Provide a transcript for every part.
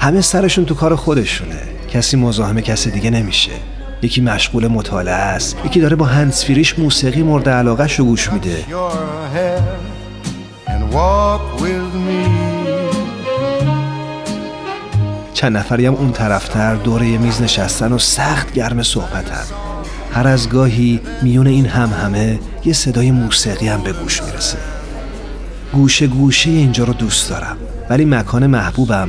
همه سرشون تو کار خودشونه. کسی مزاحم کسی دیگه نمیشه. یکی مشغول مطالعه است یکی داره با هنسفیریش موسیقی مورد علاقه رو گوش میده. چند نفری هم اون طرفتر دور یه میز نشستن و سخت گرم صحبتن. هر از گاهی میون این هم همه یه صدای موسیقی هم به گوش می‌رسه. گوشه گوشه اینجا رو دوست دارم ولی مکان محبوبم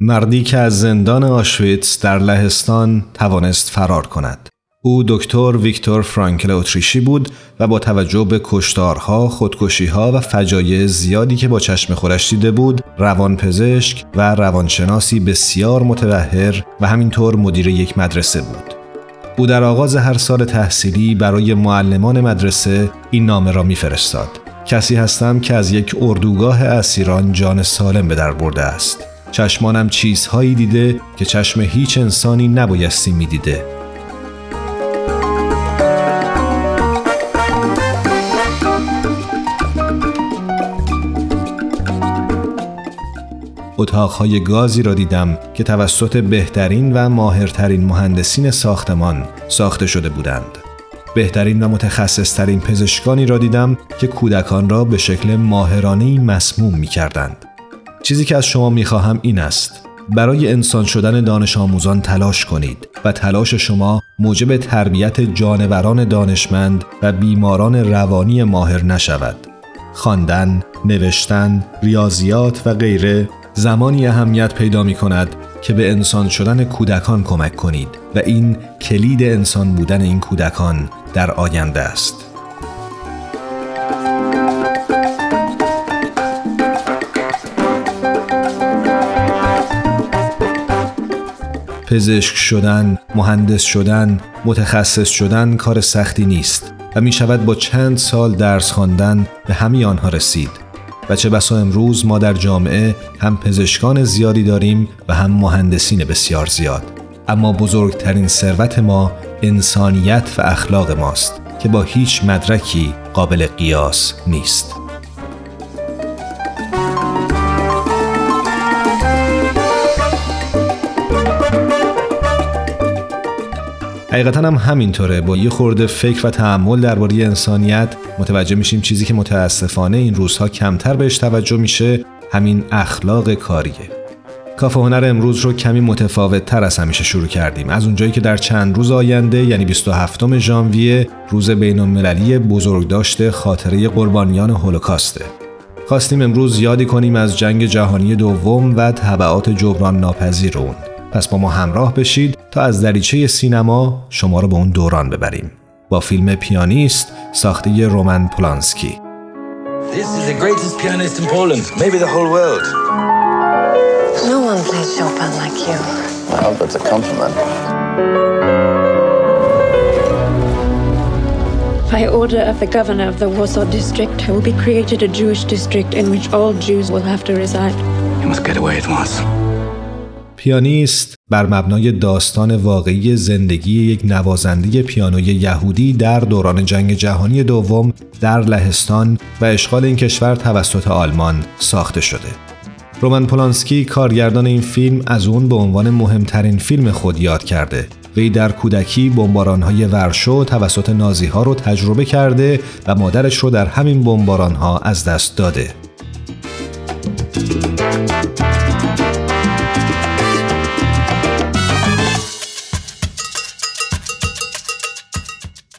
مردی که از زندان آشویتس در لهستان توانست فرار کند. او دکتر ویکتور فرانکل اتریشی بود و با توجه به کشتارها، خودکشیها و فجایع زیادی که با چشم خورش دیده بود، روانپزشک و روانشناسی بسیار متبهر و همینطور مدیر یک مدرسه بود. او در آغاز هر سال تحصیلی برای معلمان مدرسه این نامه را میفرستاد. کسی هستم که از یک اردوگاه اسیران جان سالم به در برده است. چشمانم چیزهایی دیده که چشم هیچ انسانی نبایستی می‌دیده اتاقهای گازی را دیدم که توسط بهترین و ماهرترین مهندسین ساختمان ساخته شده بودند. بهترین و متخصصترین پزشکانی را دیدم که کودکان را به شکل ماهرانهی مسموم می کردند. چیزی که از شما می‌خواهم این است برای انسان شدن دانش آموزان تلاش کنید و تلاش شما موجب تربیت جانوران دانشمند و بیماران روانی ماهر نشود. خواندن، نوشتن، ریاضیات و غیره زمانی اهمیت پیدا می کند که به انسان شدن کودکان کمک کنید و این کلید انسان بودن این کودکان در آینده است. پزشک شدن، مهندس شدن، متخصص شدن کار سختی نیست و می شود با چند سال درس خواندن به همه آنها رسید. و چه بسا امروز ما در جامعه هم پزشکان زیادی داریم و هم مهندسین بسیار زیاد. اما بزرگترین ثروت ما انسانیت و اخلاق ماست که با هیچ مدرکی قابل قیاس نیست. حقیقتا هم همینطوره. با یه خورده فکر و تحمل درباره انسانیت متوجه میشیم چیزی که متاسفانه این روزها کمتر بهش توجه میشه همین اخلاق کاریه. کافه هنر امروز رو کمی متفاوت تر از همیشه شروع کردیم. از اونجایی که در چند روز آینده یعنی 27 ژانویه روز بین المللی بزرگداشت خاطره قربانیان هولوکاسته. خواستیم امروز یادی کنیم از جنگ جهانی دوم و طبعات جبران ناپذیر اون. پس با ما همراه بشید تا از دریچه سینما شما رو به اون دوران ببریم با فیلم پیانیست ساخته رومن پولانسکی This is the greatest pianist in Poland, maybe the whole world. No one plays Chopin like you. Well, that's a compliment. By order of the governor of the Warsaw district, there will be created a Jewish district in which all Jews will have to reside. You must get away at once. پیانیست بر مبنای داستان واقعی زندگی یک نوازنده پیانوی یهودی در دوران جنگ جهانی دوم در لهستان و اشغال این کشور توسط آلمان ساخته شده. رومن پولانسکی کارگردان این فیلم از اون به عنوان مهمترین فیلم خود یاد کرده. وی در کودکی بمبارانهای ورشو توسط نازی ها رو تجربه کرده و مادرش رو در همین بمباران ها از دست داده.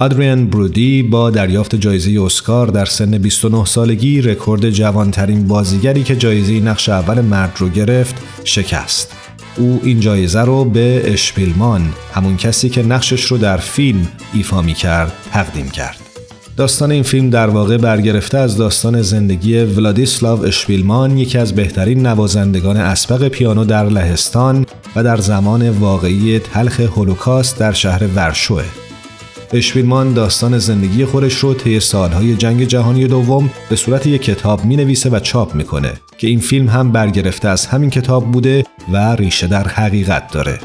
آدریان برودی با دریافت جایزه اسکار در سن 29 سالگی رکورد جوانترین بازیگری که جایزه نقش اول مرد رو گرفت شکست. او این جایزه رو به اشپیلمان همون کسی که نقشش رو در فیلم ایفا می کرد تقدیم کرد. داستان این فیلم در واقع برگرفته از داستان زندگی ولادیسلاو اشپیلمان یکی از بهترین نوازندگان اسبق پیانو در لهستان و در زمان واقعی تلخ هولوکاست در شهر ورشوه اشپیلمان داستان زندگی خودش رو طی سالهای جنگ جهانی دوم به صورت یک کتاب می نویسه و چاپ می‌کنه که این فیلم هم برگرفته از همین کتاب بوده و ریشه در حقیقت داره.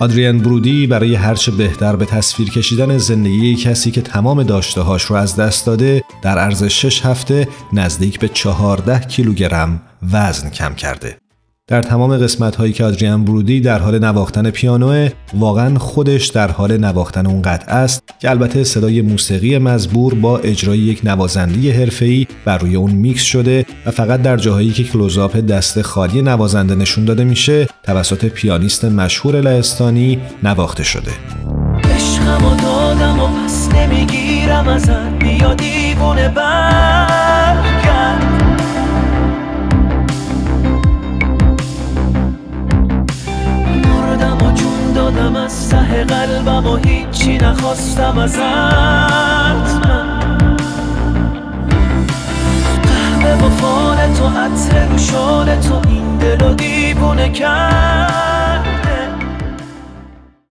آدریان برودی برای هرچه بهتر به تصویر کشیدن زندگی کسی که تمام داشتههاش رو از دست داده در عرض شش هفته نزدیک به 14 کیلوگرم وزن کم کرده. در تمام قسمت هایی که آدریان برودی در حال نواختن پیانو واقعا خودش در حال نواختن اون قطعه است که البته صدای موسیقی مزبور با اجرای یک نوازنده حرفه‌ای بر روی اون میکس شده و فقط در جاهایی که کلوزآپ دست خالی نوازنده نشون داده میشه توسط پیانیست مشهور لهستانی نواخته شده. دادم و پس نمی‌گیرم ازت بیا دیوونه قلبم و هیچی نخواستم ازت. من قهوه و فال تو عطر رو تو این دل و دیوونه کرد.